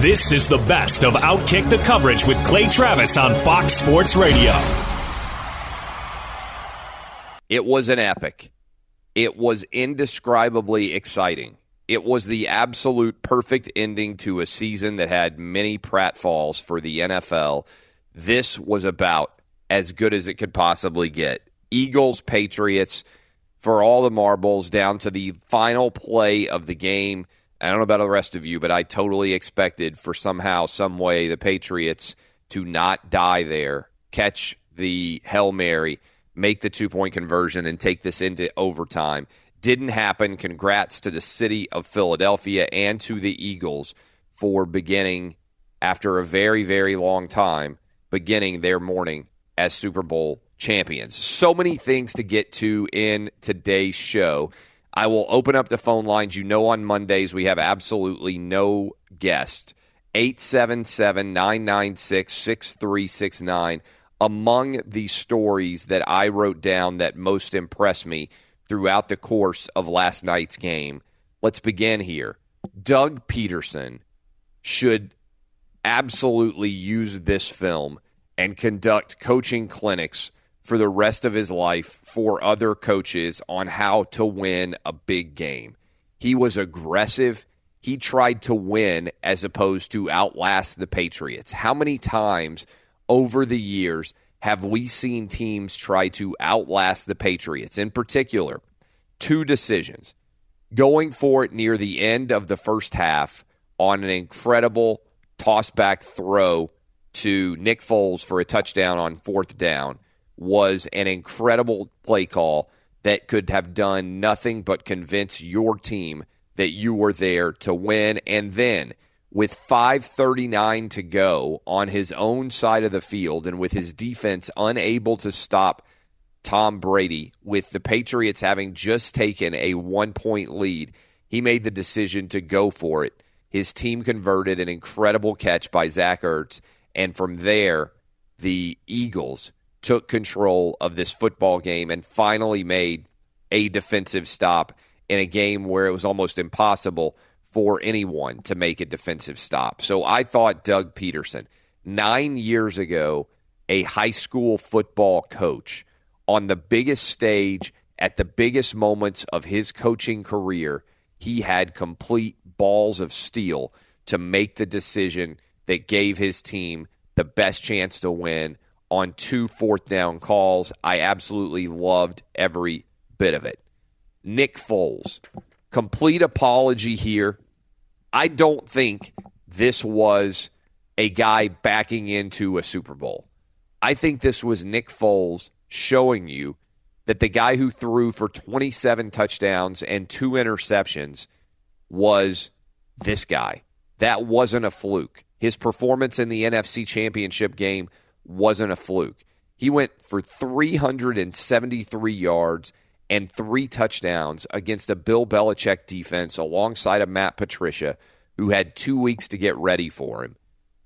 This is the best of Outkick the coverage with Clay Travis on Fox Sports Radio. It was an epic. It was indescribably exciting. It was the absolute perfect ending to a season that had many pratfalls for the NFL. This was about as good as it could possibly get. Eagles, Patriots, for all the marbles down to the final play of the game. I don't know about the rest of you, but I totally expected for somehow, some way, the Patriots to not die there, catch the Hail Mary, make the two point conversion, and take this into overtime. Didn't happen. Congrats to the city of Philadelphia and to the Eagles for beginning, after a very, very long time, beginning their morning as Super Bowl champions. So many things to get to in today's show. I will open up the phone lines. You know, on Mondays, we have absolutely no guest. 877 996 6369. Among the stories that I wrote down that most impressed me throughout the course of last night's game, let's begin here. Doug Pederson should absolutely use this film and conduct coaching clinics for the rest of his life for other coaches on how to win a big game. He was aggressive. He tried to win as opposed to outlast the Patriots. How many times over the years have we seen teams try to outlast the Patriots? In particular, two decisions. Going for it near the end of the first half on an incredible toss back throw to Nick Foles for a touchdown on fourth down was an incredible play call that could have done nothing but convince your team that you were there to win. And then with 5.39 to go on his own side of the field and with his defense unable to stop Tom Brady, with the Patriots having just taken a one point lead, he made the decision to go for it. His team converted an incredible catch by Zach Ertz. And from there, the Eagles took control of this football game and finally made a defensive stop in a game where it was almost impossible for anyone to make a defensive stop. So I thought Doug Pederson, nine years ago, a high school football coach on the biggest stage at the biggest moments of his coaching career, he had complete balls of steel to make the decision that gave his team the best chance to win on two fourth down calls. I absolutely loved every bit of it. Nick Foles, complete apology here. I don't think this was a guy backing into a Super Bowl. I think this was Nick Foles showing you that the guy who threw for 27 touchdowns and two interceptions was this guy. That wasn't a fluke. his performance in the NFC Championship game wasn't a fluke. He went for 373 yards and three touchdowns against a Bill Belichick defense alongside of Matt Patricia, who had two weeks to get ready for him.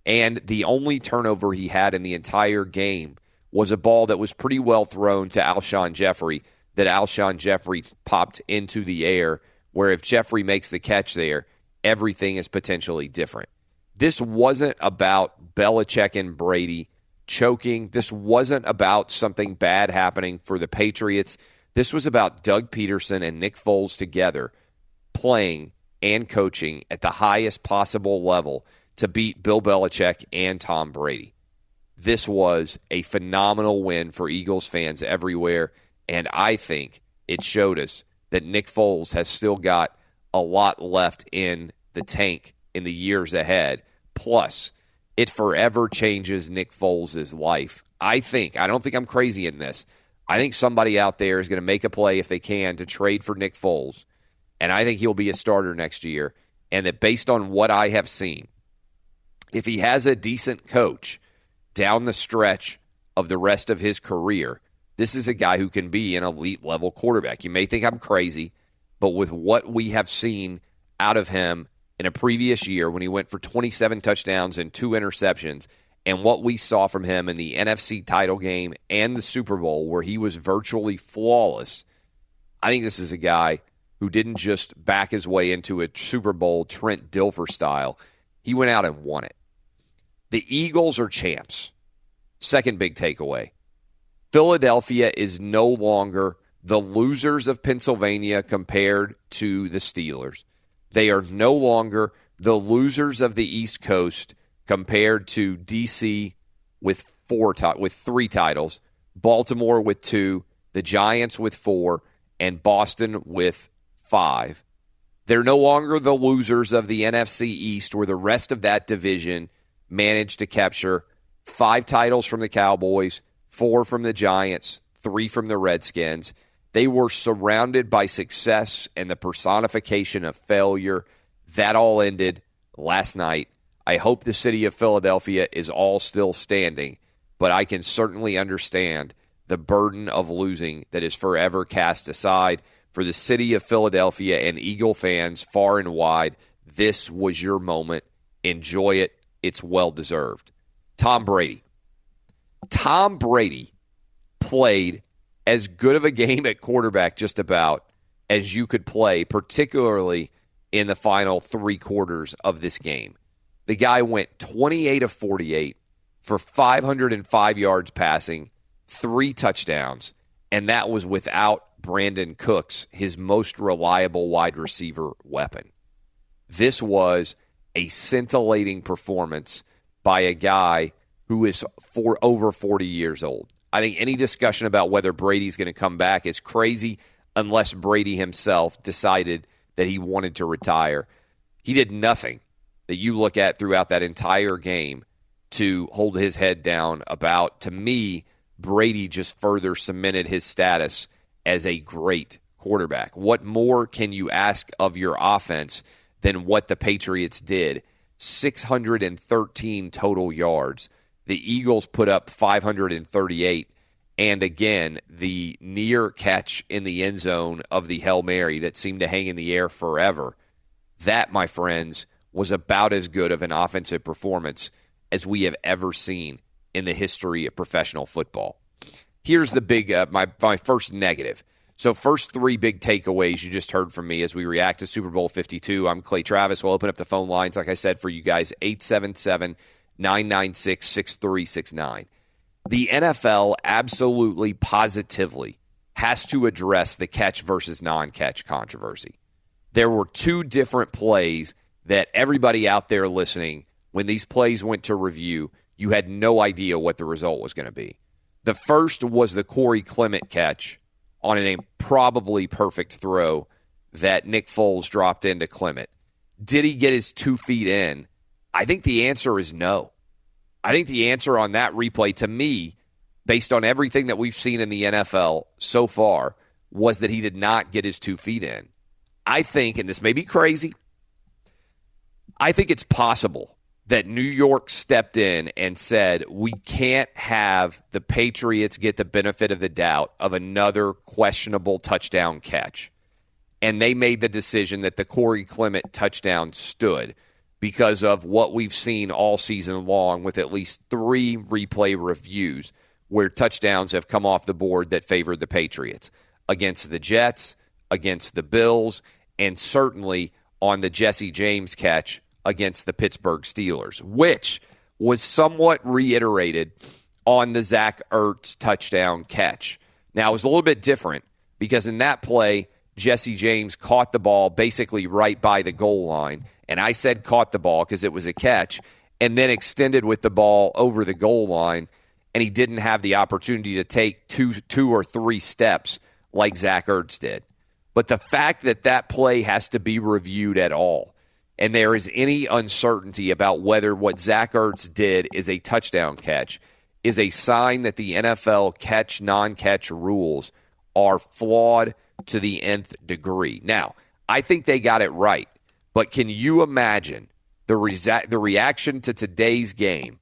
And the only turnover he had in the entire game was a ball that was pretty well thrown to Alshon Jeffery, that Alshon Jeffery popped into the air, where if Jeffery makes the catch there, everything is potentially different. This wasn't about Belichick and Brady choking. This wasn't about something bad happening for the Patriots. This was about Doug Pederson and Nick Foles together playing and coaching at the highest possible level to beat Bill Belichick and Tom Brady. This was a phenomenal win for Eagles fans everywhere, and I think it showed us that Nick Foles has still got a lot left in the tank in the years ahead. Plus, it forever changes Nick Foles' life. I think, I don't think I'm crazy in this. I think somebody out there is going to make a play if they can to trade for Nick Foles, and I think he'll be a starter next year. And that based on what I have seen, if he has a decent coach down the stretch of the rest of his career, this is a guy who can be an elite level quarterback. You may think I'm crazy, but with what we have seen out of him in a previous year when he went for 27 touchdowns and two interceptions, and what we saw from him in the NFC title game and the Super Bowl, where he was virtually flawless, I think this is a guy who didn't just back his way into a Super Bowl Trent Dilfer style. He went out and won it. The Eagles are champs. Second big takeaway Philadelphia is no longer the losers of Pennsylvania compared to the Steelers. They are no longer the losers of the East Coast compared to DC with four with three titles, Baltimore with two, the Giants with four, and Boston with five. They're no longer the losers of the NFC East, where the rest of that division managed to capture five titles from the Cowboys, four from the Giants, three from the Redskins. They were surrounded by success and the personification of failure. That all ended last night. I hope the city of Philadelphia is all still standing, but I can certainly understand the burden of losing that is forever cast aside. For the city of Philadelphia and Eagle fans far and wide, this was your moment. Enjoy it. It's well deserved. Tom Brady. Tom Brady played as good of a game at quarterback, just about, as you could play, particularly in the final three quarters of this game. The guy went 28 of 48 for 505 yards passing, three touchdowns, and that was without Brandin Cooks, his most reliable wide receiver weapon. This was a scintillating performance by a guy who is for over 40 years old. I think any discussion about whether Brady's going to come back is crazy unless Brady himself decided that he wanted to retire. He did nothing that you look at throughout that entire game to hold his head down about. To me, Brady just further cemented his status as a great quarterback. What more can you ask of your offense than what the Patriots did? 613 total yards. The Eagles put up 538. And again, the near catch in the end zone of the Hail Mary that seemed to hang in the air forever. That, my friends, was about as good of an offensive performance as we have ever seen in the history of professional football. Here's the big, uh, my, my first negative. So, first three big takeaways you just heard from me as we react to Super Bowl 52. I'm Clay Travis. We'll open up the phone lines, like I said, for you guys 877 996 6369. The NFL absolutely, positively has to address the catch versus non catch controversy. There were two different plays that everybody out there listening, when these plays went to review, you had no idea what the result was going to be. The first was the Corey Clement catch on an probably perfect throw that Nick Foles dropped into Clement. Did he get his two feet in? I think the answer is no. I think the answer on that replay to me, based on everything that we've seen in the NFL so far, was that he did not get his two feet in. I think, and this may be crazy, I think it's possible that New York stepped in and said, we can't have the Patriots get the benefit of the doubt of another questionable touchdown catch. And they made the decision that the Corey Clement touchdown stood because of what we've seen all season long with at least three replay reviews where touchdowns have come off the board that favored the Patriots against the Jets, against the Bills, and certainly on the Jesse James catch against the Pittsburgh Steelers, which was somewhat reiterated on the Zach Ertz touchdown catch. Now, it was a little bit different because in that play, Jesse James caught the ball basically right by the goal line. And I said caught the ball because it was a catch, and then extended with the ball over the goal line. And he didn't have the opportunity to take two, two or three steps like Zach Ertz did. But the fact that that play has to be reviewed at all and there is any uncertainty about whether what Zach Ertz did is a touchdown catch is a sign that the NFL catch non catch rules are flawed to the nth degree. Now, I think they got it right, but can you imagine the, resa- the reaction to today's game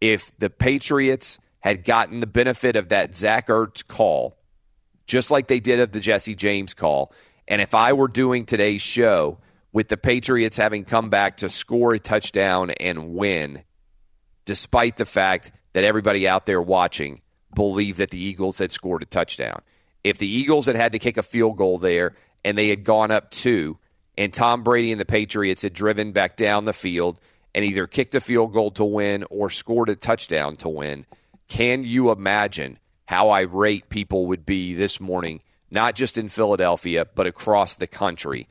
if the Patriots had gotten the benefit of that Zach Ertz call, just like they did of the Jesse James call? And if I were doing today's show, with the Patriots having come back to score a touchdown and win, despite the fact that everybody out there watching believed that the Eagles had scored a touchdown. If the Eagles had had to kick a field goal there and they had gone up two, and Tom Brady and the Patriots had driven back down the field and either kicked a field goal to win or scored a touchdown to win, can you imagine how irate people would be this morning, not just in Philadelphia, but across the country?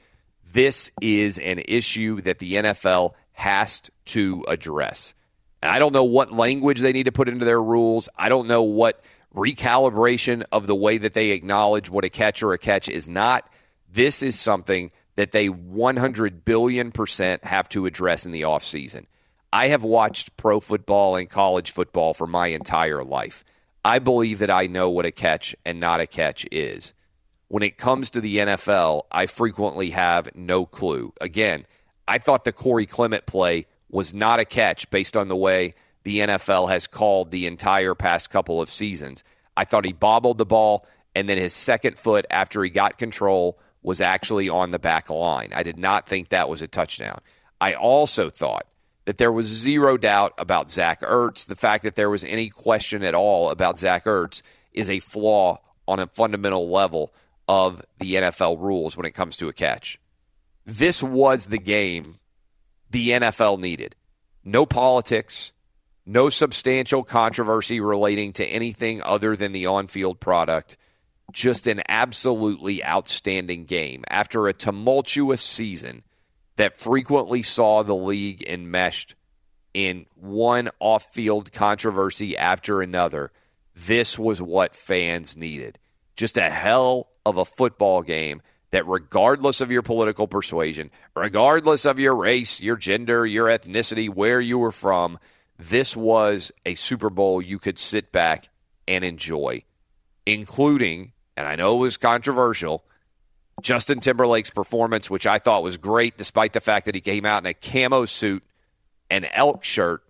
This is an issue that the NFL has to address. And I don't know what language they need to put into their rules. I don't know what recalibration of the way that they acknowledge what a catch or a catch is not. This is something that they 100 billion percent have to address in the offseason. I have watched pro football and college football for my entire life. I believe that I know what a catch and not a catch is when it comes to the NFL, I frequently have no clue. Again, I thought the Corey Clement play was not a catch based on the way the NFL has called the entire past couple of seasons. I thought he bobbled the ball, and then his second foot after he got control was actually on the back line. I did not think that was a touchdown. I also thought that there was zero doubt about Zach Ertz. The fact that there was any question at all about Zach Ertz is a flaw on a fundamental level of the NFL rules when it comes to a catch. This was the game the NFL needed. No politics, no substantial controversy relating to anything other than the on field product. Just an absolutely outstanding game. After a tumultuous season that frequently saw the league enmeshed in one off field controversy after another, this was what fans needed. Just a hell of a football game that, regardless of your political persuasion, regardless of your race, your gender, your ethnicity, where you were from, this was a Super Bowl you could sit back and enjoy, including, and I know it was controversial, Justin Timberlake's performance, which I thought was great, despite the fact that he came out in a camo suit, an elk shirt,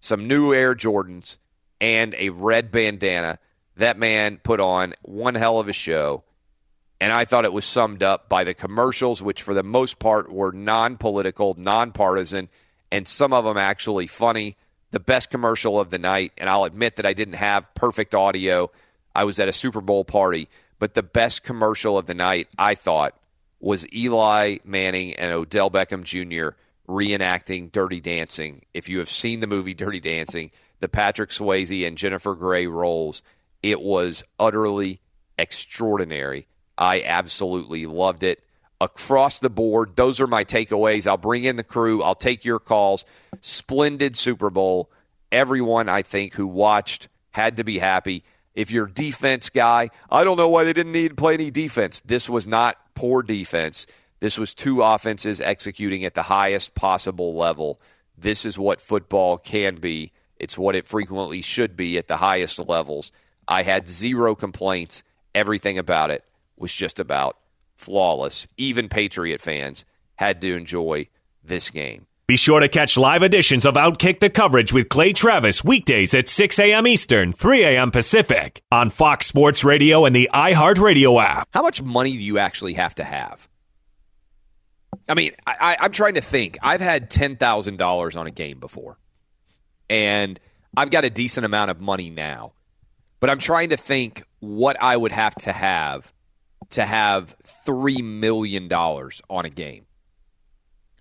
some new Air Jordans, and a red bandana. That man put on one hell of a show. And I thought it was summed up by the commercials, which for the most part were non political, non partisan, and some of them actually funny. The best commercial of the night, and I'll admit that I didn't have perfect audio. I was at a Super Bowl party, but the best commercial of the night, I thought, was Eli Manning and Odell Beckham Jr. reenacting Dirty Dancing. If you have seen the movie Dirty Dancing, the Patrick Swayze and Jennifer Grey roles, it was utterly extraordinary. I absolutely loved it. Across the board, those are my takeaways. I'll bring in the crew. I'll take your calls. Splendid Super Bowl. Everyone, I think, who watched had to be happy. If you're defense guy, I don't know why they didn't need to play any defense. This was not poor defense. This was two offenses executing at the highest possible level. This is what football can be. It's what it frequently should be at the highest levels. I had zero complaints. Everything about it was just about flawless. Even Patriot fans had to enjoy this game. Be sure to catch live editions of Outkick the coverage with Clay Travis weekdays at 6 a.m. Eastern, 3 a.m. Pacific on Fox Sports Radio and the iHeartRadio app. How much money do you actually have to have? I mean, I, I'm trying to think. I've had $10,000 on a game before, and I've got a decent amount of money now. But I'm trying to think what I would have to have to have $3 million on a game.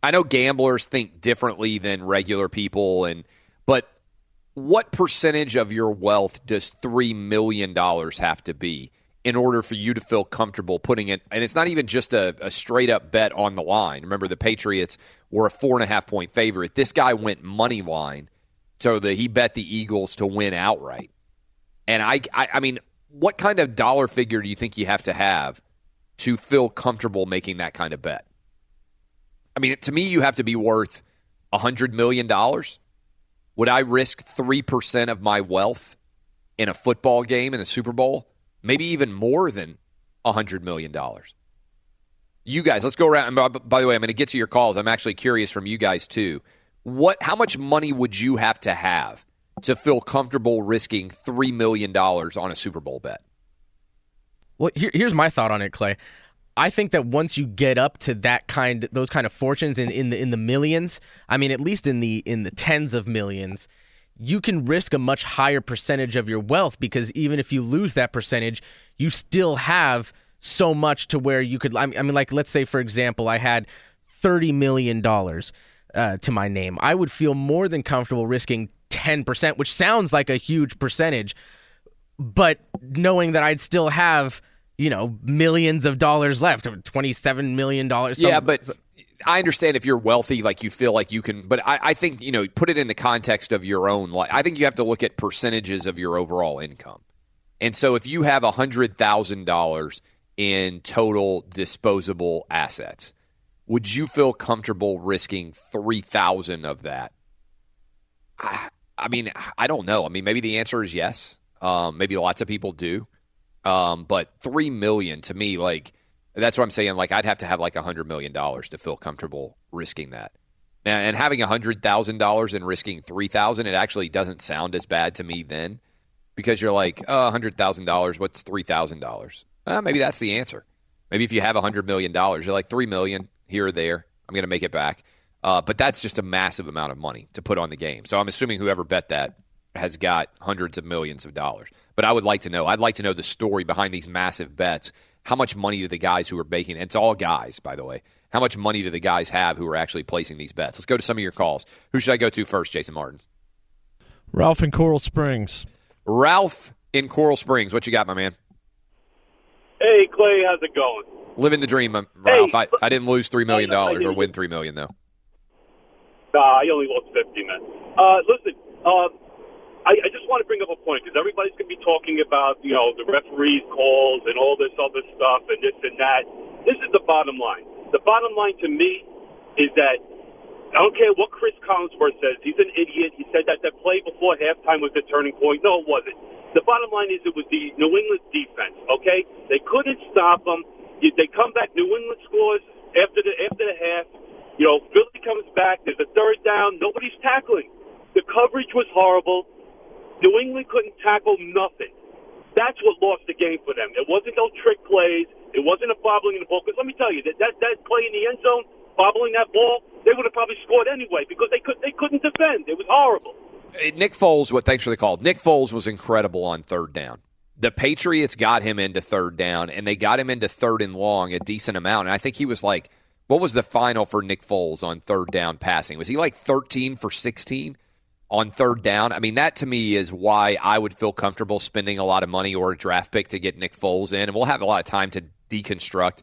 I know gamblers think differently than regular people and but what percentage of your wealth does 3 million dollars have to be in order for you to feel comfortable putting it and it's not even just a, a straight up bet on the line. Remember the Patriots were a four and a half point favorite. This guy went money line so that he bet the Eagles to win outright. And I, I I mean, what kind of dollar figure do you think you have to have to feel comfortable making that kind of bet? I mean, to me, you have to be worth $100 million. Would I risk 3% of my wealth in a football game in a Super Bowl? Maybe even more than $100 million. You guys, let's go around. By the way, I'm going to get to your calls. I'm actually curious from you guys too. What? How much money would you have to have to feel comfortable risking $3 million on a Super Bowl bet? Well, here, here's my thought on it, Clay. I think that once you get up to that kind, those kind of fortunes in, in the in the millions, I mean, at least in the in the tens of millions, you can risk a much higher percentage of your wealth because even if you lose that percentage, you still have so much to where you could. I mean, like let's say for example, I had thirty million dollars uh, to my name. I would feel more than comfortable risking ten percent, which sounds like a huge percentage, but knowing that I'd still have you know, millions of dollars left, $27 million. yeah, but I understand if you're wealthy, like you feel like you can, but I, I, think, you know, put it in the context of your own life. I think you have to look at percentages of your overall income. And so if you have $100,000 in total disposable assets, would you feel comfortable risking 3000 of that? I, I, mean, I don't know. I mean, maybe the answer is yes. Um, maybe lots of people do. Um, but three million to me, like that's what I'm saying. Like I'd have to have like a hundred million dollars to feel comfortable risking that. And, and having a hundred thousand dollars and risking three thousand, it actually doesn't sound as bad to me then, because you're like, oh, a hundred thousand dollars. What's three thousand dollars? Uh, maybe that's the answer. Maybe if you have a hundred million dollars, you're like three million here or there. I'm going to make it back. Uh, but that's just a massive amount of money to put on the game. So I'm assuming whoever bet that has got hundreds of millions of dollars. But I would like to know. I'd like to know the story behind these massive bets. How much money do the guys who are making? And it's all guys, by the way. How much money do the guys have who are actually placing these bets? Let's go to some of your calls. Who should I go to first, Jason Martin? Ralph in Coral Springs. Ralph in Coral Springs. What you got, my man? Hey, Clay. How's it going? Living the dream, Ralph. Hey, I, I didn't lose $3 million or win 3 million, though. Nah, I only lost 50, man. Uh, listen, uh, I, I just want to bring up a point because everybody's going to be talking about, you know, the referees' calls and all this other stuff and this and that. This is the bottom line. The bottom line to me is that I don't care what Chris Collinsworth says. He's an idiot. He said that that play before halftime was the turning point. No, it wasn't. The bottom line is it was the New England defense. Okay, they couldn't stop them. They come back. New England scores after the after the half. You know, Philly comes back. There's a third down. Nobody's tackling. The coverage was horrible. New England couldn't tackle nothing. That's what lost the game for them. It wasn't those trick plays. It wasn't a bobbling in the ball. Because let me tell you, that, that that play in the end zone, bobbling that ball, they would have probably scored anyway because they could they couldn't defend. It was horrible. Nick Foles, what? Thanks for the call. Nick Foles was incredible on third down. The Patriots got him into third down, and they got him into third and long a decent amount. And I think he was like, what was the final for Nick Foles on third down passing? Was he like thirteen for sixteen? On third down. I mean, that to me is why I would feel comfortable spending a lot of money or a draft pick to get Nick Foles in. And we'll have a lot of time to deconstruct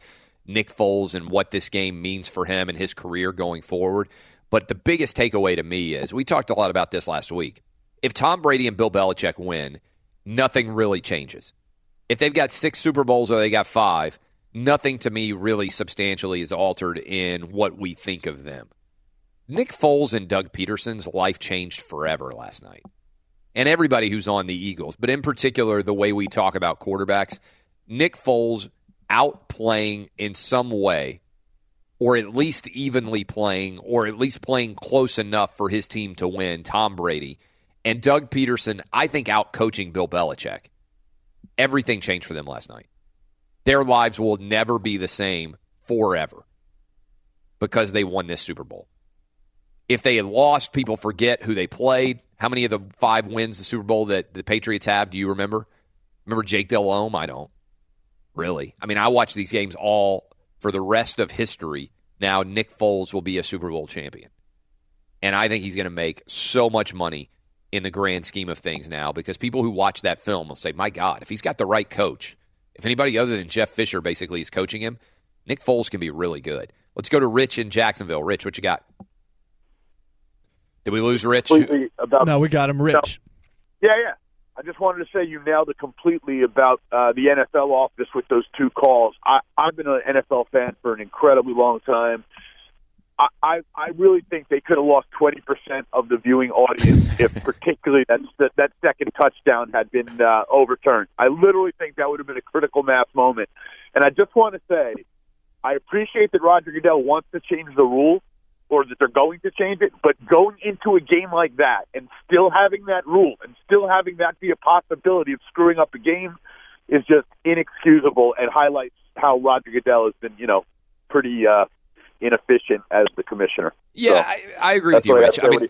Nick Foles and what this game means for him and his career going forward. But the biggest takeaway to me is we talked a lot about this last week. If Tom Brady and Bill Belichick win, nothing really changes. If they've got six Super Bowls or they got five, nothing to me really substantially is altered in what we think of them. Nick Foles and Doug Pederson's life changed forever last night. And everybody who's on the Eagles, but in particular, the way we talk about quarterbacks, Nick Foles outplaying in some way or at least evenly playing, or at least playing close enough for his team to win, Tom Brady. And Doug Pederson, I think, out coaching Bill Belichick. Everything changed for them last night. Their lives will never be the same forever because they won this Super Bowl. If they had lost, people forget who they played. How many of the five wins the Super Bowl that the Patriots have do you remember? Remember Jake Delhomme? I don't. Really. I mean, I watch these games all for the rest of history. Now, Nick Foles will be a Super Bowl champion. And I think he's going to make so much money in the grand scheme of things now because people who watch that film will say, my God, if he's got the right coach, if anybody other than Jeff Fisher basically is coaching him, Nick Foles can be really good. Let's go to Rich in Jacksonville. Rich, what you got? Did we lose Rich? About, no, we got him, Rich. No. Yeah, yeah. I just wanted to say you nailed it completely about uh, the NFL office with those two calls. I, I've been an NFL fan for an incredibly long time. I, I, I really think they could have lost twenty percent of the viewing audience if, particularly that that second touchdown had been uh, overturned. I literally think that would have been a critical mass moment. And I just want to say, I appreciate that Roger Goodell wants to change the rule, or that they're going to change it, but going into a game like that and still having that rule and still having that be a possibility of screwing up a game is just inexcusable and highlights how Roger Goodell has been, you know, pretty uh, inefficient as the commissioner. Yeah, so, I, I, agree with you, Rich. I mean,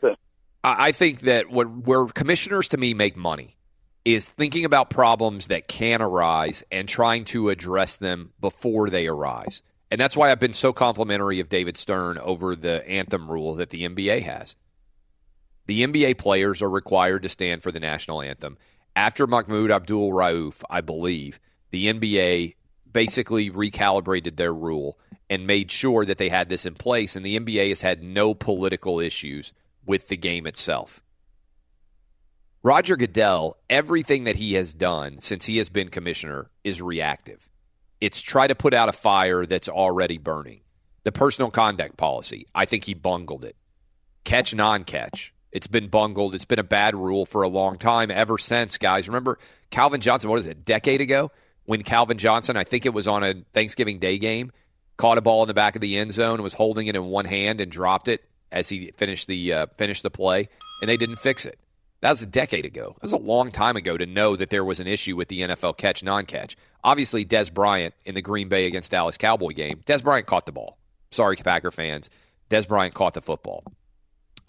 I think that what where commissioners to me make money is thinking about problems that can arise and trying to address them before they arise. And that's why I've been so complimentary of David Stern over the anthem rule that the NBA has. The NBA players are required to stand for the national anthem. After Mahmoud Abdul Rauf, I believe, the NBA basically recalibrated their rule and made sure that they had this in place, and the NBA has had no political issues with the game itself. Roger Goodell, everything that he has done since he has been commissioner is reactive. It's try to put out a fire that's already burning. The personal conduct policy, I think he bungled it. Catch non catch. It's been bungled. It's been a bad rule for a long time ever since, guys. Remember Calvin Johnson, what is it, a decade ago? When Calvin Johnson, I think it was on a Thanksgiving Day game, caught a ball in the back of the end zone was holding it in one hand and dropped it as he finished the uh, finished the play, and they didn't fix it. That was a decade ago. That was a long time ago to know that there was an issue with the NFL catch non catch. Obviously, Dez Bryant in the Green Bay against Dallas Cowboy game, Dez Bryant caught the ball. Sorry, Packer fans. Dez Bryant caught the football.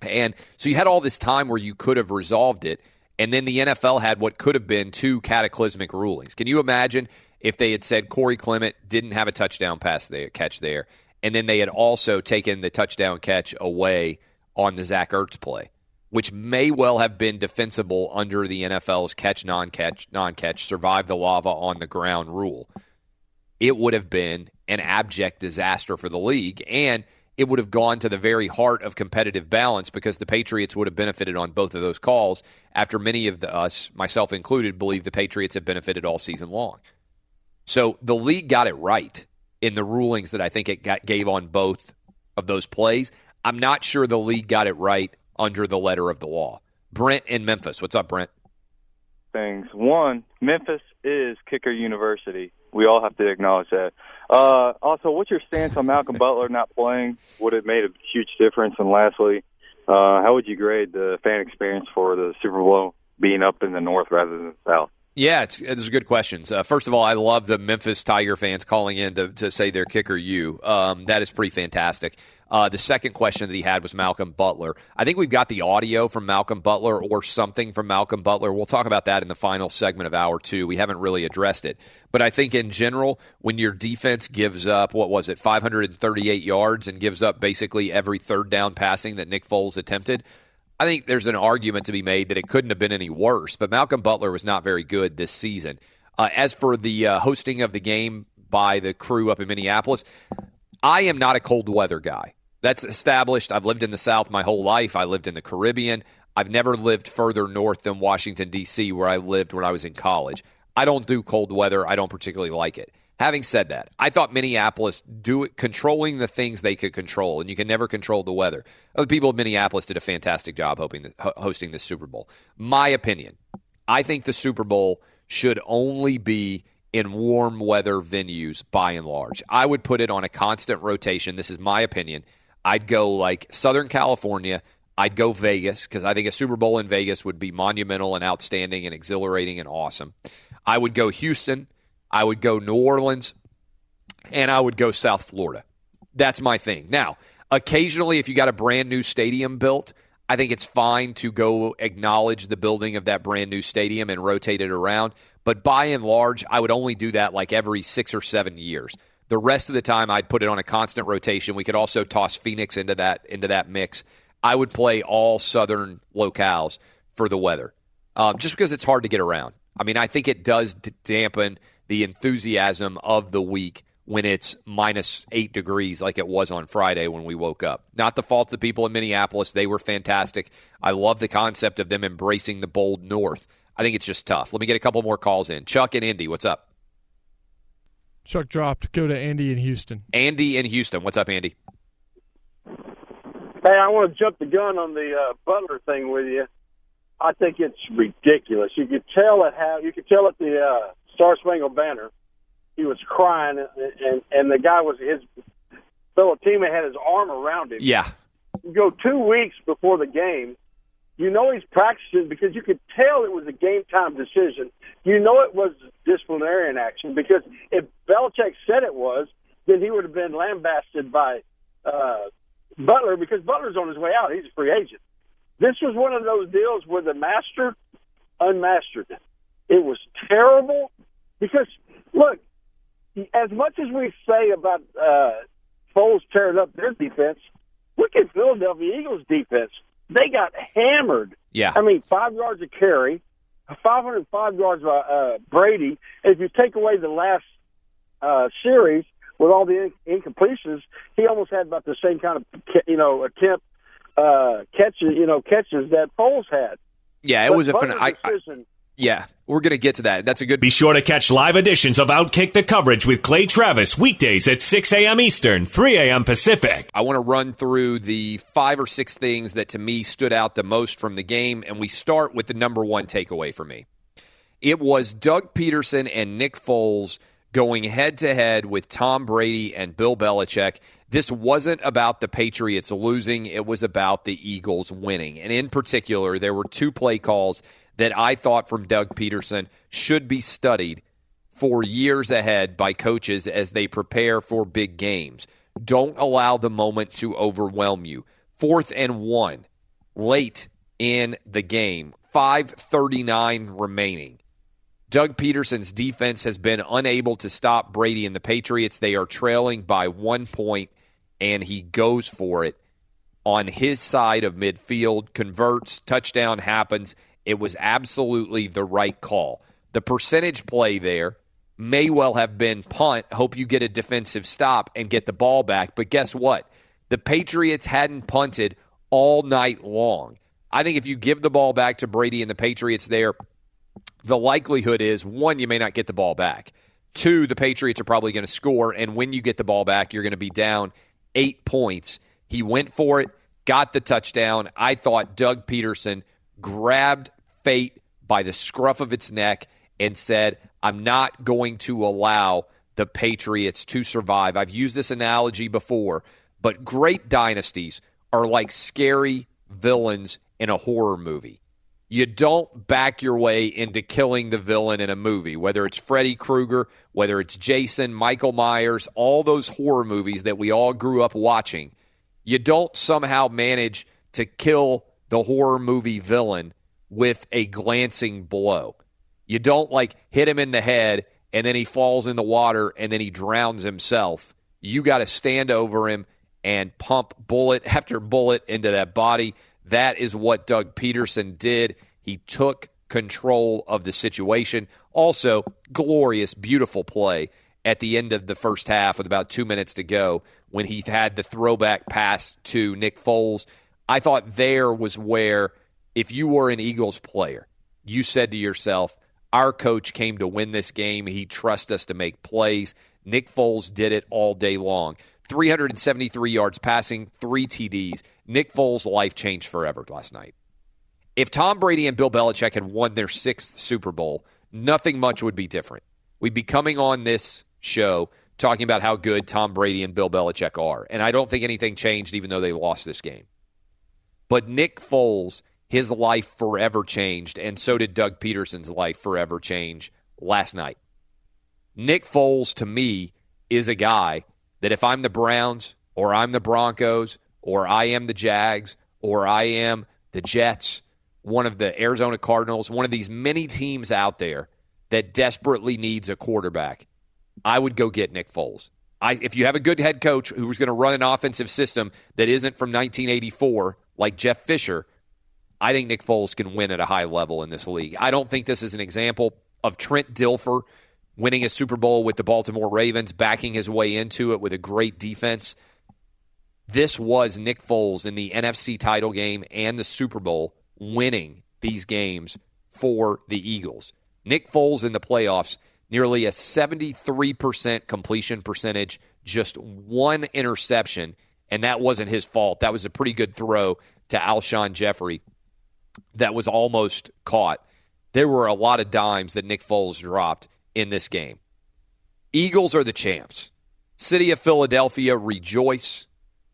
And so you had all this time where you could have resolved it. And then the NFL had what could have been two cataclysmic rulings. Can you imagine if they had said Corey Clement didn't have a touchdown pass there, catch there, and then they had also taken the touchdown catch away on the Zach Ertz play? Which may well have been defensible under the NFL's catch non catch non catch survive the lava on the ground rule. It would have been an abject disaster for the league and it would have gone to the very heart of competitive balance because the Patriots would have benefited on both of those calls after many of the, us, myself included, believe the Patriots have benefited all season long. So the league got it right in the rulings that I think it got, gave on both of those plays. I'm not sure the league got it right under the letter of the law. Brent in Memphis. What's up, Brent? Things. One, Memphis is kicker university. We all have to acknowledge that. Uh, also, what's your stance on Malcolm Butler not playing? Would it made a huge difference? And lastly, uh, how would you grade the fan experience for the Super Bowl being up in the north rather than the south? Yeah, it's, it's good questions. Uh, first of all, I love the Memphis Tiger fans calling in to, to say their kicker you. Um, that is pretty fantastic. Uh, the second question that he had was Malcolm Butler. I think we've got the audio from Malcolm Butler or something from Malcolm Butler. We'll talk about that in the final segment of hour two. We haven't really addressed it. But I think in general, when your defense gives up, what was it, 538 yards and gives up basically every third down passing that Nick Foles attempted, I think there's an argument to be made that it couldn't have been any worse. But Malcolm Butler was not very good this season. Uh, as for the uh, hosting of the game by the crew up in Minneapolis, I am not a cold weather guy. That's established. I've lived in the South my whole life. I lived in the Caribbean. I've never lived further north than Washington, D.C., where I lived when I was in college. I don't do cold weather. I don't particularly like it. Having said that, I thought Minneapolis do it controlling the things they could control, and you can never control the weather. The people of Minneapolis did a fantastic job hoping hosting the Super Bowl. My opinion, I think the Super Bowl should only be in warm weather venues by and large. I would put it on a constant rotation. This is my opinion. I'd go like Southern California. I'd go Vegas because I think a Super Bowl in Vegas would be monumental and outstanding and exhilarating and awesome. I would go Houston. I would go New Orleans. And I would go South Florida. That's my thing. Now, occasionally, if you got a brand new stadium built, I think it's fine to go acknowledge the building of that brand new stadium and rotate it around. But by and large, I would only do that like every six or seven years. The rest of the time, I'd put it on a constant rotation. We could also toss Phoenix into that into that mix. I would play all southern locales for the weather, um, just because it's hard to get around. I mean, I think it does dampen the enthusiasm of the week when it's minus eight degrees like it was on Friday when we woke up. Not the fault of the people in Minneapolis. They were fantastic. I love the concept of them embracing the bold north. I think it's just tough. Let me get a couple more calls in. Chuck and Indy, what's up? Chuck dropped. Go to Andy in Houston. Andy in Houston. What's up, Andy? Hey, I want to jump the gun on the uh, Butler thing with you. I think it's ridiculous. You could tell at how you could tell at the uh, Star Spangled Banner, he was crying, and and the guy was his fellow teammate had his arm around him. Yeah. You go two weeks before the game, you know he's practicing because you could tell it was a game time decision. You know it was disciplinarian action because if Belichick said it was, then he would have been lambasted by uh, Butler because Butler's on his way out. He's a free agent. This was one of those deals where the master unmastered it. It was terrible because look, as much as we say about uh, Foles tearing up their defense, look at Philadelphia Eagles defense. They got hammered. Yeah. I mean, five yards of carry, 505 yards by uh, Brady. And if you take away the last uh, series with all the in- incompletions, he almost had about the same kind of you know attempt uh, catches you know catches that Foles had. Yeah, it But was a Butler's fun. I, I, decision- yeah, we're gonna get to that. That's a good. Be sure to catch live editions of Outkick the coverage with Clay Travis weekdays at 6 a.m. Eastern, 3 a.m. Pacific. I want to run through the five or six things that to me stood out the most from the game, and we start with the number one takeaway for me. It was Doug Pederson and Nick Foles going head to head with Tom Brady and Bill Belichick. This wasn't about the Patriots losing, it was about the Eagles winning. And in particular, there were two play calls that I thought from Doug Pederson should be studied for years ahead by coaches as they prepare for big games. Don't allow the moment to overwhelm you. Fourth and one, late in the game, 539 remaining. Doug Pederson's defense has been unable to stop Brady and the Patriots. They are trailing by one point, and he goes for it on his side of midfield, converts, touchdown happens. It was absolutely the right call. The percentage play there may well have been punt, hope you get a defensive stop and get the ball back. But guess what? The Patriots hadn't punted all night long. I think if you give the ball back to Brady and the Patriots there, the likelihood is one, you may not get the ball back. Two, the Patriots are probably going to score. And when you get the ball back, you're going to be down eight points. He went for it, got the touchdown. I thought Doug Pederson grabbed fate by the scruff of its neck and said, I'm not going to allow the Patriots to survive. I've used this analogy before, but great dynasties are like scary villains in a horror movie. You don't back your way into killing the villain in a movie, whether it's Freddy Krueger, whether it's Jason, Michael Myers, all those horror movies that we all grew up watching. You don't somehow manage to kill the horror movie villain with a glancing blow. You don't like hit him in the head and then he falls in the water and then he drowns himself. You got to stand over him and pump bullet after bullet into that body. That is what Doug Pederson did. He took control of the situation. Also, glorious, beautiful play at the end of the first half with about two minutes to go when he had the throwback pass to Nick Foles. I thought there was where, if you were an Eagles player, you said to yourself, our coach came to win this game. He trusts us to make plays. Nick Foles did it all day long. 373 yards passing, three TDs. Nick Foles' life changed forever last night. If Tom Brady and Bill Belichick had won their sixth Super Bowl, nothing much would be different. we'd be coming on this show talking about how good Tom Brady and Bill Belichick are. And I don't think anything changed, even though they lost this game. But Nick Foles, his life forever changed, and so did Doug Pederson's life forever change last night. Nick Foles, to me, is a guy that if I'm the Browns or I'm the Broncos or I am the Jags or I am the Jets, one of the Arizona Cardinals, one of these many teams out there that desperately needs a quarterback, I would go get Nick Foles. I, if you have a good head coach who's going to run an offensive system that isn't from 1984, like Jeff Fisher, I think Nick Foles can win at a high level in this league. I don't think this is an example of Trent Dilfer winning a Super Bowl with the Baltimore Ravens, backing his way into it with a great defense. This was Nick Foles in the NFC title game and the Super Bowl winning these games for the Eagles. Nick Foles in the playoffs nearly a 73% completion percentage, just one interception, and that wasn't his fault. That was a pretty good throw to Alshon Jeffery that was almost caught. There were a lot of dimes that Nick Foles dropped in this game. Eagles are the champs. City of Philadelphia rejoice.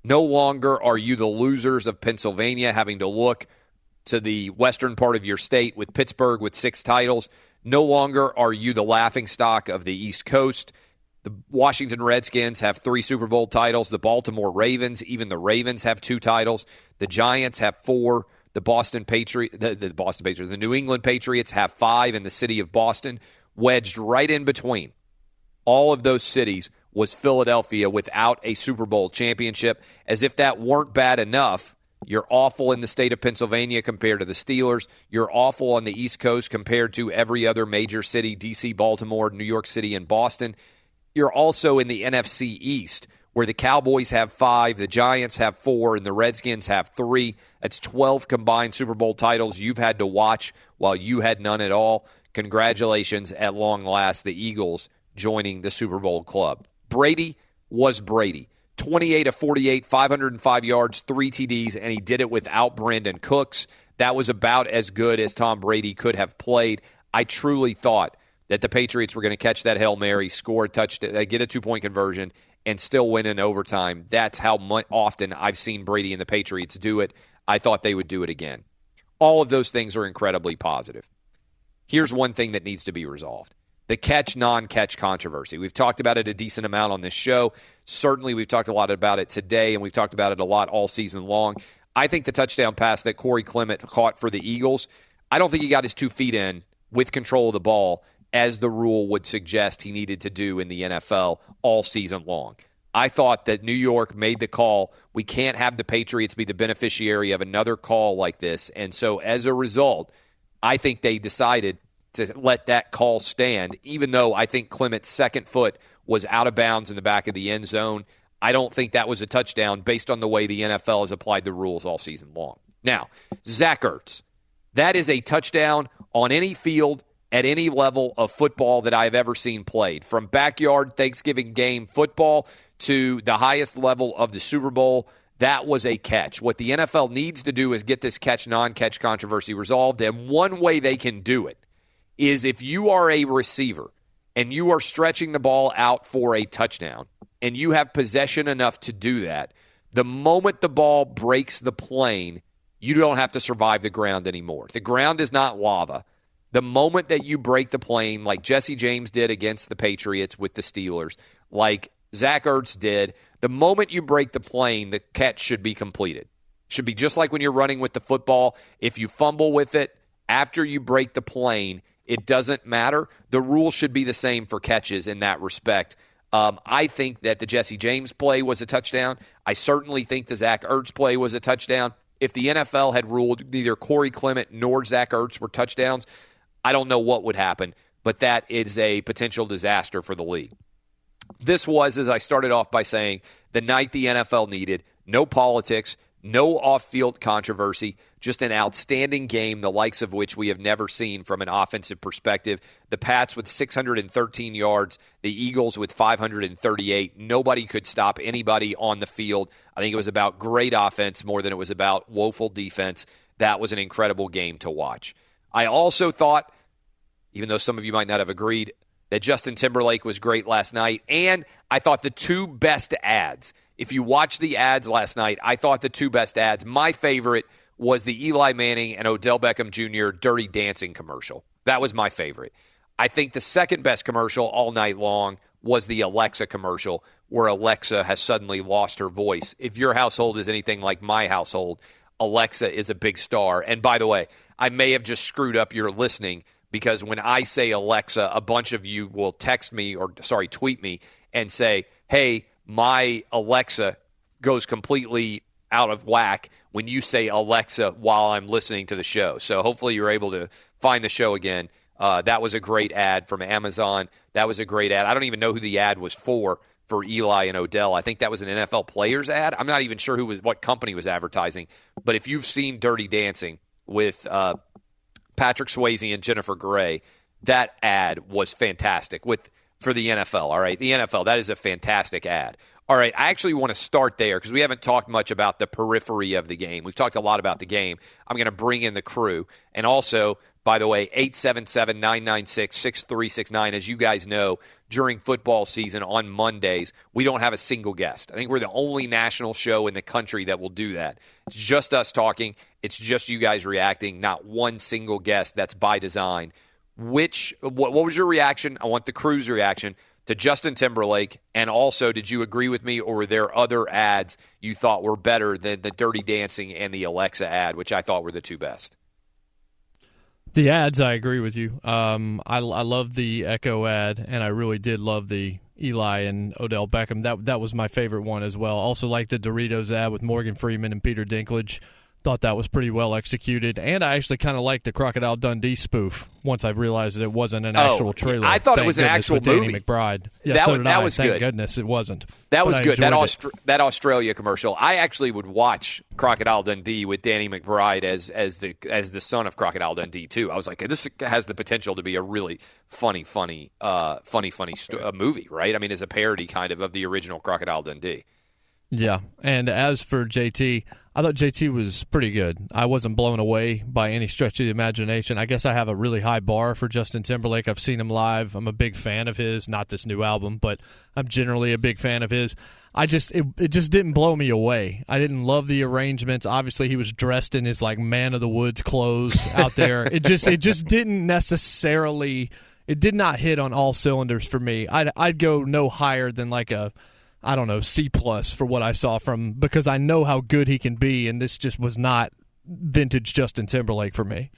No longer are you the losers of Pennsylvania having to look to the western part of your state with Pittsburgh with six titles. No longer are you the laughing stock of the East Coast. The Washington Redskins have three Super Bowl titles. The Baltimore Ravens, even the Ravens, have two titles. The Giants have four. The Boston Patriots, the, the Boston Patriots, the New England Patriots have five in the city of Boston. Wedged right in between all of those cities was Philadelphia without a Super Bowl championship. As if that weren't bad enough, you're awful in the state of Pennsylvania compared to the Steelers. You're awful on the East Coast compared to every other major city D.C., Baltimore, New York City, and Boston. You're also in the NFC East, where the Cowboys have five, the Giants have four, and the Redskins have three. That's 12 combined Super Bowl titles you've had to watch while you had none at all. Congratulations at long last, the Eagles joining the Super Bowl club. Brady was Brady. 28 of 48, 505 yards, three TDs, and he did it without Brandin Cooks. That was about as good as Tom Brady could have played. I truly thought that the Patriots were going to catch that Hail Mary, score a touchdown, uh, get a two point conversion, and still win in overtime. That's how often I've seen Brady and the Patriots do it. I thought they would do it again. All of those things are incredibly positive. Here's one thing that needs to be resolved the catch non catch controversy. We've talked about it a decent amount on this show. Certainly, we've talked a lot about it today, and we've talked about it a lot all season long. I think the touchdown pass that Corey Clement caught for the Eagles, I don't think he got his two feet in with control of the ball as the rule would suggest he needed to do in the NFL all season long. I thought that New York made the call. We can't have the Patriots be the beneficiary of another call like this. And so as a result, I think they decided to let that call stand, even though I think Clement's second foot was out of bounds in the back of the end zone. I don't think that was a touchdown based on the way the NFL has applied the rules all season long. Now, Zach Ertz, that is a touchdown on any field at any level of football that I've ever seen played, from backyard Thanksgiving game football to the highest level of the Super Bowl. That was a catch. What the NFL needs to do is get this catch non catch controversy resolved. And one way they can do it is if you are a receiver and you are stretching the ball out for a touchdown and you have possession enough to do that, the moment the ball breaks the plane, you don't have to survive the ground anymore. The ground is not lava. The moment that you break the plane, like Jesse James did against the Patriots with the Steelers, like Zach Ertz did, the moment you break the plane, the catch should be completed. Should be just like when you're running with the football. If you fumble with it after you break the plane, it doesn't matter. The rule should be the same for catches in that respect. Um, I think that the Jesse James play was a touchdown. I certainly think the Zach Ertz play was a touchdown. If the NFL had ruled neither Corey Clement nor Zach Ertz were touchdowns, I don't know what would happen, but that is a potential disaster for the league. This was, as I started off by saying, the night the NFL needed no politics, no off field controversy, just an outstanding game, the likes of which we have never seen from an offensive perspective. The Pats with 613 yards, the Eagles with 538. Nobody could stop anybody on the field. I think it was about great offense more than it was about woeful defense. That was an incredible game to watch. I also thought, even though some of you might not have agreed, that Justin Timberlake was great last night. And I thought the two best ads, if you watch the ads last night, I thought the two best ads, my favorite was the Eli Manning and Odell Beckham Jr. Dirty Dancing commercial. That was my favorite. I think the second best commercial all night long was the Alexa commercial, where Alexa has suddenly lost her voice. If your household is anything like my household, Alexa is a big star. And by the way, I may have just screwed up your listening because when I say Alexa, a bunch of you will text me or, sorry, tweet me and say, hey, my Alexa goes completely out of whack when you say Alexa while I'm listening to the show. So hopefully you're able to find the show again. Uh, that was a great ad from Amazon. That was a great ad. I don't even know who the ad was for for Eli and Odell. I think that was an NFL players ad. I'm not even sure who was what company was advertising. But if you've seen Dirty Dancing with uh, Patrick Swayze and Jennifer Grey, that ad was fantastic with for the NFL. All right, the NFL that is a fantastic ad. All right, I actually want to start there because we haven't talked much about the periphery of the game. We've talked a lot about the game. I'm going to bring in the crew and also by the way, 877 996 6369. As you guys know, during football season on Mondays, we don't have a single guest. I think we're the only national show in the country that will do that. It's just us talking, it's just you guys reacting, not one single guest. That's by design. Which, what, what was your reaction? I want the crew's reaction to Justin Timberlake. And also, did you agree with me, or were there other ads you thought were better than the Dirty Dancing and the Alexa ad, which I thought were the two best? The ads, I agree with you. Um, I, I love the Echo ad, and I really did love the Eli and Odell Beckham. That that was my favorite one as well. Also, like the Doritos ad with Morgan Freeman and Peter Dinklage thought that was pretty well executed, and I actually kind of liked the Crocodile Dundee spoof. Once I realized that it wasn't an actual oh, trailer, I thought Thank it was an actual with Danny. McBride. Yeah, that so was, that I. was Thank good. goodness it wasn't. That was good. That, enjoyed it. Aust- that Australia commercial. I actually would watch Crocodile Dundee with Danny McBride as as the as the son of Crocodile Dundee too. I was like, this has the potential to be a really funny, funny, uh, funny, funny st- uh, movie, right? I mean, it's a parody kind of of the original Crocodile Dundee. Yeah, and as for JT, I thought JT was pretty good. I wasn't blown away by any stretch of the imagination. I guess I have a really high bar for Justin Timberlake. I've seen him live. I'm a big fan of his, not this new album, but I'm generally a big fan of his. I just it, it just didn't blow me away. I didn't love the arrangements. Obviously, he was dressed in his like man of the woods clothes out there. it just it just didn't necessarily it did not hit on all cylinders for me. I'd I'd go no higher than like a I don't know, C plus for what I saw from because I know how good he can be, and this just was not vintage Justin Timberlake for me.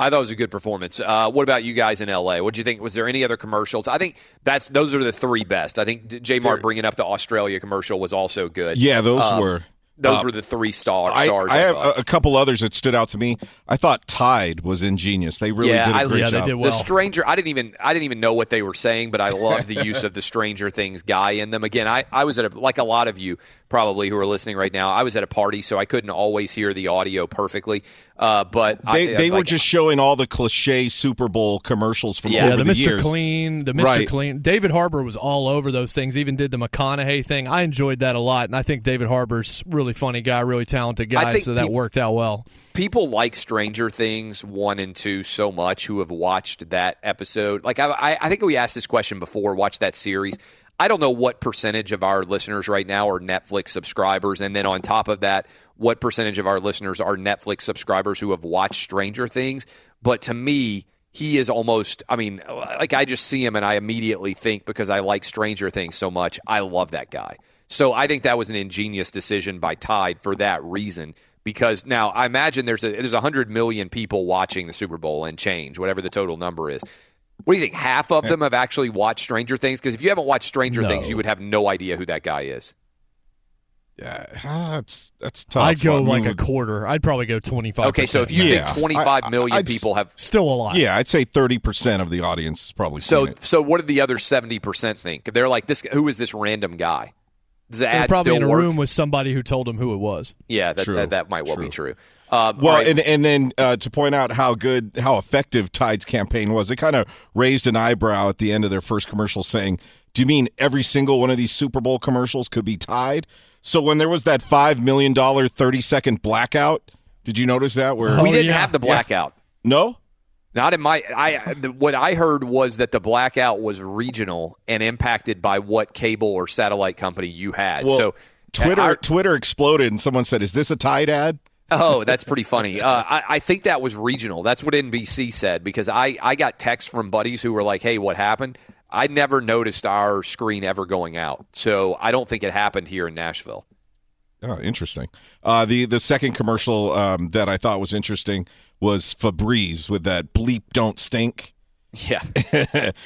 I thought it was a good performance. Uh, what about you guys in LA? What do you think? Was there any other commercials? I think that's those are the three best. I think J Mart bringing up the Australia commercial was also good. Yeah, those Um, were. Those uh, were the three star, stars. I have thought. a, a couple others that stood out to me. I thought Tide was ingenious. They really yeah, did a I, great job. The stranger, I didn't even, I didn't even know what they were saying, but I love the use of the Stranger Things guy in them. Again, I, I was at a, like a lot of you probably who are listening right now. I was at a party, so I couldn't always hear the audio perfectly. Uh, but They, I, they were like, just showing all the cliche Super Bowl commercials from Yeah, over the Mr. years. Clean, the Mr. Right. Clean. David Harbour was all over those things. Even did the McConaughey thing. I enjoyed that a lot, and I think David Harbour's really funny guy, really talented guy. So that worked out well. people like Stranger Things one and two so much who have watched that episode. Like I, I, I think we asked this question before. Watch that series. I don't know what percentage of our listeners right now are Netflix subscribers, and then on top of that, what percentage of our listeners are Netflix subscribers who have watched Stranger Things. But to me, he is almost. I mean, like I just see him and I immediately think because I like Stranger Things so much, I love that guy. So I think that was an ingenious decision by Tide for that reason. Because now I imagine there's a there's hundred million people watching the Super Bowl and change, whatever the total number is. What do you think? Half of them have actually watched Stranger Things? Because if you haven't watched Stranger No. Things, you would have no idea who that guy is. Yeah, ah, that's that's tough. I'd go I mean, like a quarter. I'd probably go twenty five. Okay, so if you Yeah. think 25 I- million I'd- people have still a lot. Yeah, I'd say thirty percent of the audience probably so seen it. so what did the other 70% think? They're like this who is this random guy? Does the ad probably still in a work? room with somebody who told him who it was. Yeah, that, True, that, that might well be true. true. Um, Well, all right. and and then uh, to point out how good, how effective Tide's campaign was, it kind of raised an eyebrow at the end of their first commercial, saying, "Do you mean every single one of these Super Bowl commercials could be Tide?" So when there was that five million dollar thirty second blackout, did you notice that? Where we Oh, didn't yeah. have the blackout. no, Not in my. I the, what I heard was that the blackout was regional and impacted by what cable or satellite company you had. Well, so Twitter I- Twitter exploded, and someone said, "Is this a Tide ad?" Oh, that's pretty funny. Uh, I, I think that was regional. That's what NBC said because I, I got texts from buddies who were like, hey, what happened? I never noticed our screen ever going out. So I don't think it happened here in Nashville. Oh, interesting. Uh, the the second commercial um, that I thought was interesting was Febreze with that bleep don't stink. Yeah.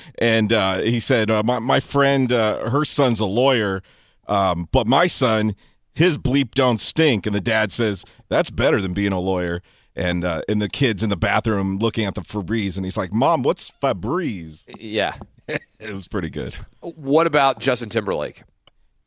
and uh, he said, uh, my, my friend, uh, her son's a lawyer, um, but my son, his bleep don't stink. And the dad says, that's better than being a lawyer. And uh, and the kid's in the bathroom looking at the Febreze, and he's like, Mom, what's Febreze? Yeah. it was pretty good. What about Justin Timberlake?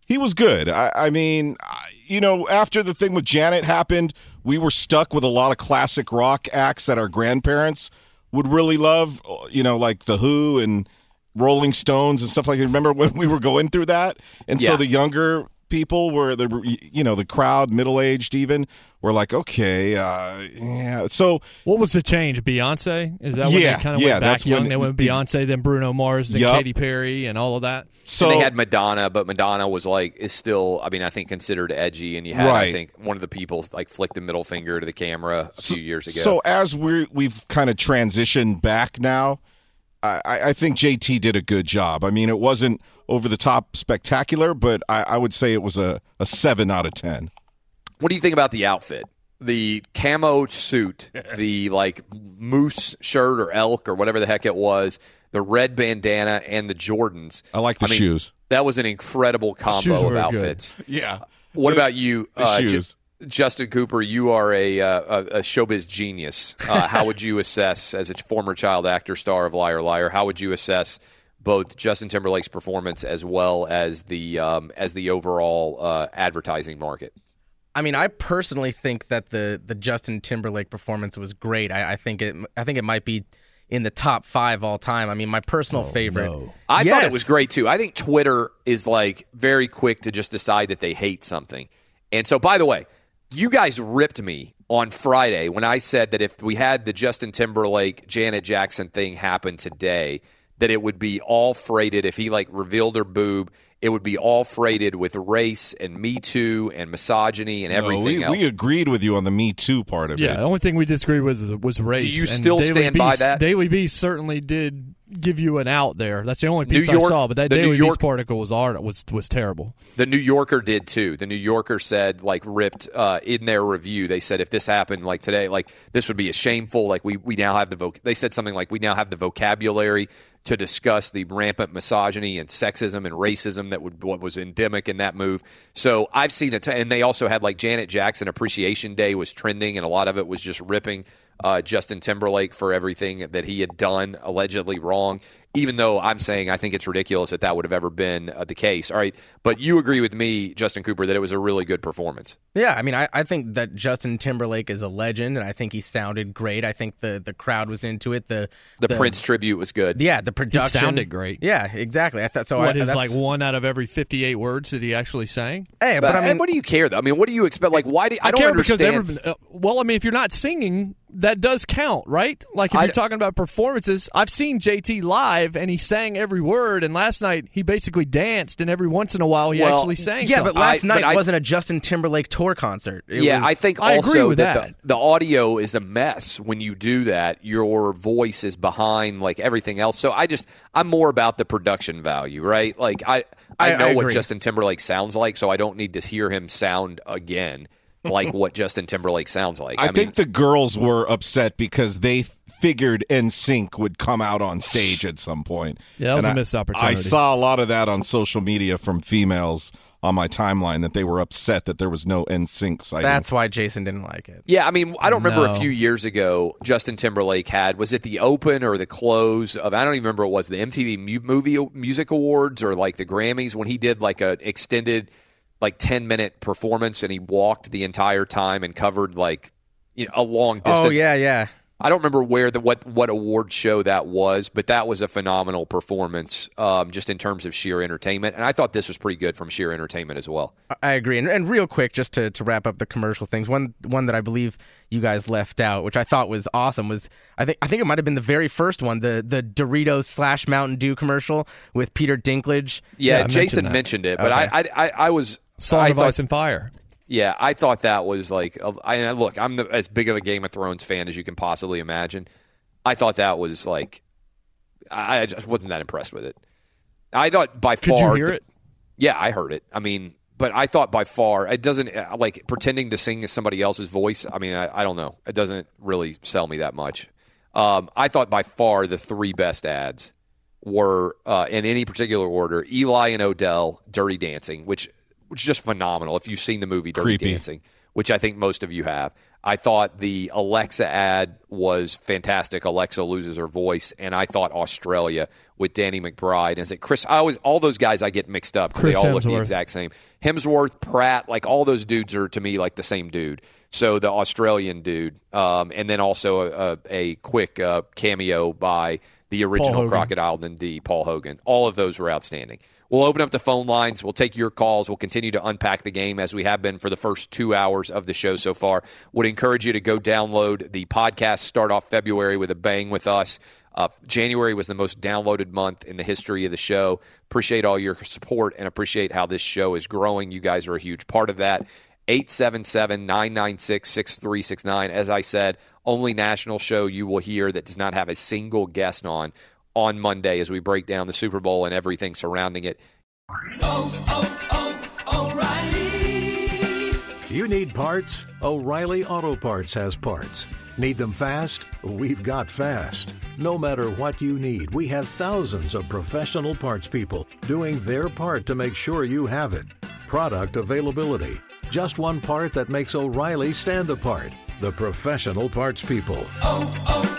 He was good. I, I mean, I- you know, after the thing with Janet happened, we were stuck with a lot of classic rock acts that our grandparents would really love. Uh, you know, like The Who and Rolling Stones and stuff like that. Remember when we were going through that? And so the younger people were the you know the crowd middle aged even were like okay uh yeah so What was the change? Beyonce? Is that when Yeah, they kind of yeah, went back that's young? when they went Beyonce, then Bruno Mars, then Yup. Katy Perry, and all of that. and they had Madonna, but Madonna was like is still, I mean, I think considered edgy. And you had, I think, one of the people like flicked the middle finger to the camera a few years ago. So as we we've kind of transitioned back now, I, I I think JT did a good job. I mean, it wasn't over the top spectacular, but I, I would say it was a, a seven out of ten. What do you think about the outfit? The camo suit, the like moose shirt or elk or whatever the heck it was, the red bandana and the Jordans. I like the mean, shoes. That was an incredible combo of were good. outfits. Yeah. What The- about you, the uh, Ju- shoes. Justin Cooper? You are a, uh, a, a showbiz genius. Uh, how would you assess, as a former child actor, star of Liar Liar, how would you assess both Justin Timberlake's performance as well as the um, as the overall uh, advertising market? I mean, I personally think that the the Justin Timberlake performance was great. I, I think it I think it might be in the top five all time. I mean, my personal favorite. I thought it was great too. I think Twitter is like very quick to just decide that they hate something. And so, by the way, you guys ripped me on Friday when I said that if we had the Justin Timberlake Janet Jackson thing happen today, that it would be all freighted. If he like revealed her boob, it would be all freighted with race and Me Too and misogyny and No, everything we, else. we agreed with you on the Me Too part of Yeah, it. Yeah, the only thing we disagreed with was, was race. Do you and still Daily stand by Beast- that? Daily Beast certainly did give you an out there. That's the only piece York- I saw. But that the New Daily York- Beast article was art was was terrible. The New Yorker did too. The New Yorker said, like, ripped uh, in their review. They said if this happened like today, like this would be a shameful. Like we we now have the voc. They said something like we now have the vocabulary to discuss the rampant misogyny and sexism and racism that would what was endemic in that move. So I've seen it, and they also had like Janet Jackson Appreciation Day was trending, and a lot of it was just ripping uh, Justin Timberlake for everything that he had done allegedly wrong. Even though I'm saying I think it's ridiculous that that would have ever been uh, the case. All right, but you agree with me, Justin Cooper, that it was a really good performance. Yeah, I mean, I, I think that Justin Timberlake is a legend, and I think he sounded great. I think the, the crowd was into it. The The, Prince tribute was good. yeah, the production sounded great. Yeah, exactly. I thought so. what I, is that's- like one out of every fifty-eight words that he actually sang? Hey, But, I mean, what do you care though? I mean, what do you expect? Like, why do I, don't care understand? because every, uh, well, I mean, if you're not singing, that does count, right? Like if I you're talking about performances, I've seen JT live and he sang every word, and last night he basically danced, and every once in a while he Well, actually sang. Yeah, something. but last I- night but I- wasn't a Justin Timberlake tour concert. It yeah, was- I think I also agree with that, that. The, the audio is a mess when you do that. Your voice is behind like everything else. So I just I'm more about the production value, right? Like I I I- know I what. Justin Timberlake sounds like, so I don't need to hear him sound again like what Justin Timberlake sounds like. I, mean, think the girls were upset because they figured NSYNC would come out on stage at some point. Yeah, that was And a I- missed opportunity. I saw a lot of that on social media from females on my timeline that they were upset that there was no NSYNC sighting. that's why Jason didn't like it. Yeah, I mean, I don't remember a few years ago Justin Timberlake had was it the open or the close of I don't even remember what it was the MTV Mu- Movie Music Awards or like the Grammys when he did like a extended like 10 minute performance and he walked the entire time and covered like you know a long distance. Oh yeah, yeah. I don't remember where the what what award show that was, but that was a phenomenal performance, um, just in terms of sheer entertainment. And I thought this was pretty good from sheer entertainment as well. I agree. And, and real quick, just to, to wrap up the commercial things, one one that I believe you guys left out, which I thought was awesome, was I think I think it might have been the very first one, the the Doritos slash Mountain Dew commercial with Peter Dinklage. Yeah, Yeah, Jason mentioned mentioned, it, but Okay. I, I I I was Song I of thought- Ice and Fire. Yeah, I thought that was like. I look, I'm the, as big of a Game of Thrones fan as you can possibly imagine. I thought that was like. I just wasn't that impressed with it. I thought by far Could you hear the- it? Yeah, I heard it. I mean, but I thought by far it doesn't uh, like pretending to sing as somebody else's voice. I mean, I, I don't know. It doesn't really sell me that much. Um, I thought by far the three best ads were uh, in any particular order: Eli and Odell, "Dirty Dancing," which which is just phenomenal. If you've seen the movie Dirty Creepy. Dancing, which I think most of you have, I thought the Alexa ad was fantastic. Alexa loses her voice, and I thought Australia with Danny McBride and is it Chris? I always all those guys I get mixed up because they all look the exact same. Hemsworth, Pratt, like all those dudes are to me like the same dude. So the Australian dude, um, and then also a, a, a quick uh, cameo by the original. Crocodile Dundee, Paul Hogan. All of those were outstanding. We'll open up the phone lines. We'll take your calls. We'll continue to unpack the game as we have been for the first two hours of the show so far. Would encourage you to go download the podcast. Start off February with a bang with us. Uh, January was the most downloaded month in the history of the show. Appreciate all your support and appreciate how this show is growing. You guys are a huge part of that. 877 996 6369. As I said, only national show you will hear that does not have a single guest on on Monday as we break down the Super Bowl and everything surrounding it. Oh, oh, oh, O'Reilly. You need parts? O'Reilly Auto Parts has parts. Need them fast? We've got fast. No matter what you need, we have thousands of professional parts people doing their part to make sure you have it. Product availability. Just one part that makes O'Reilly stand apart. The professional parts people. Auto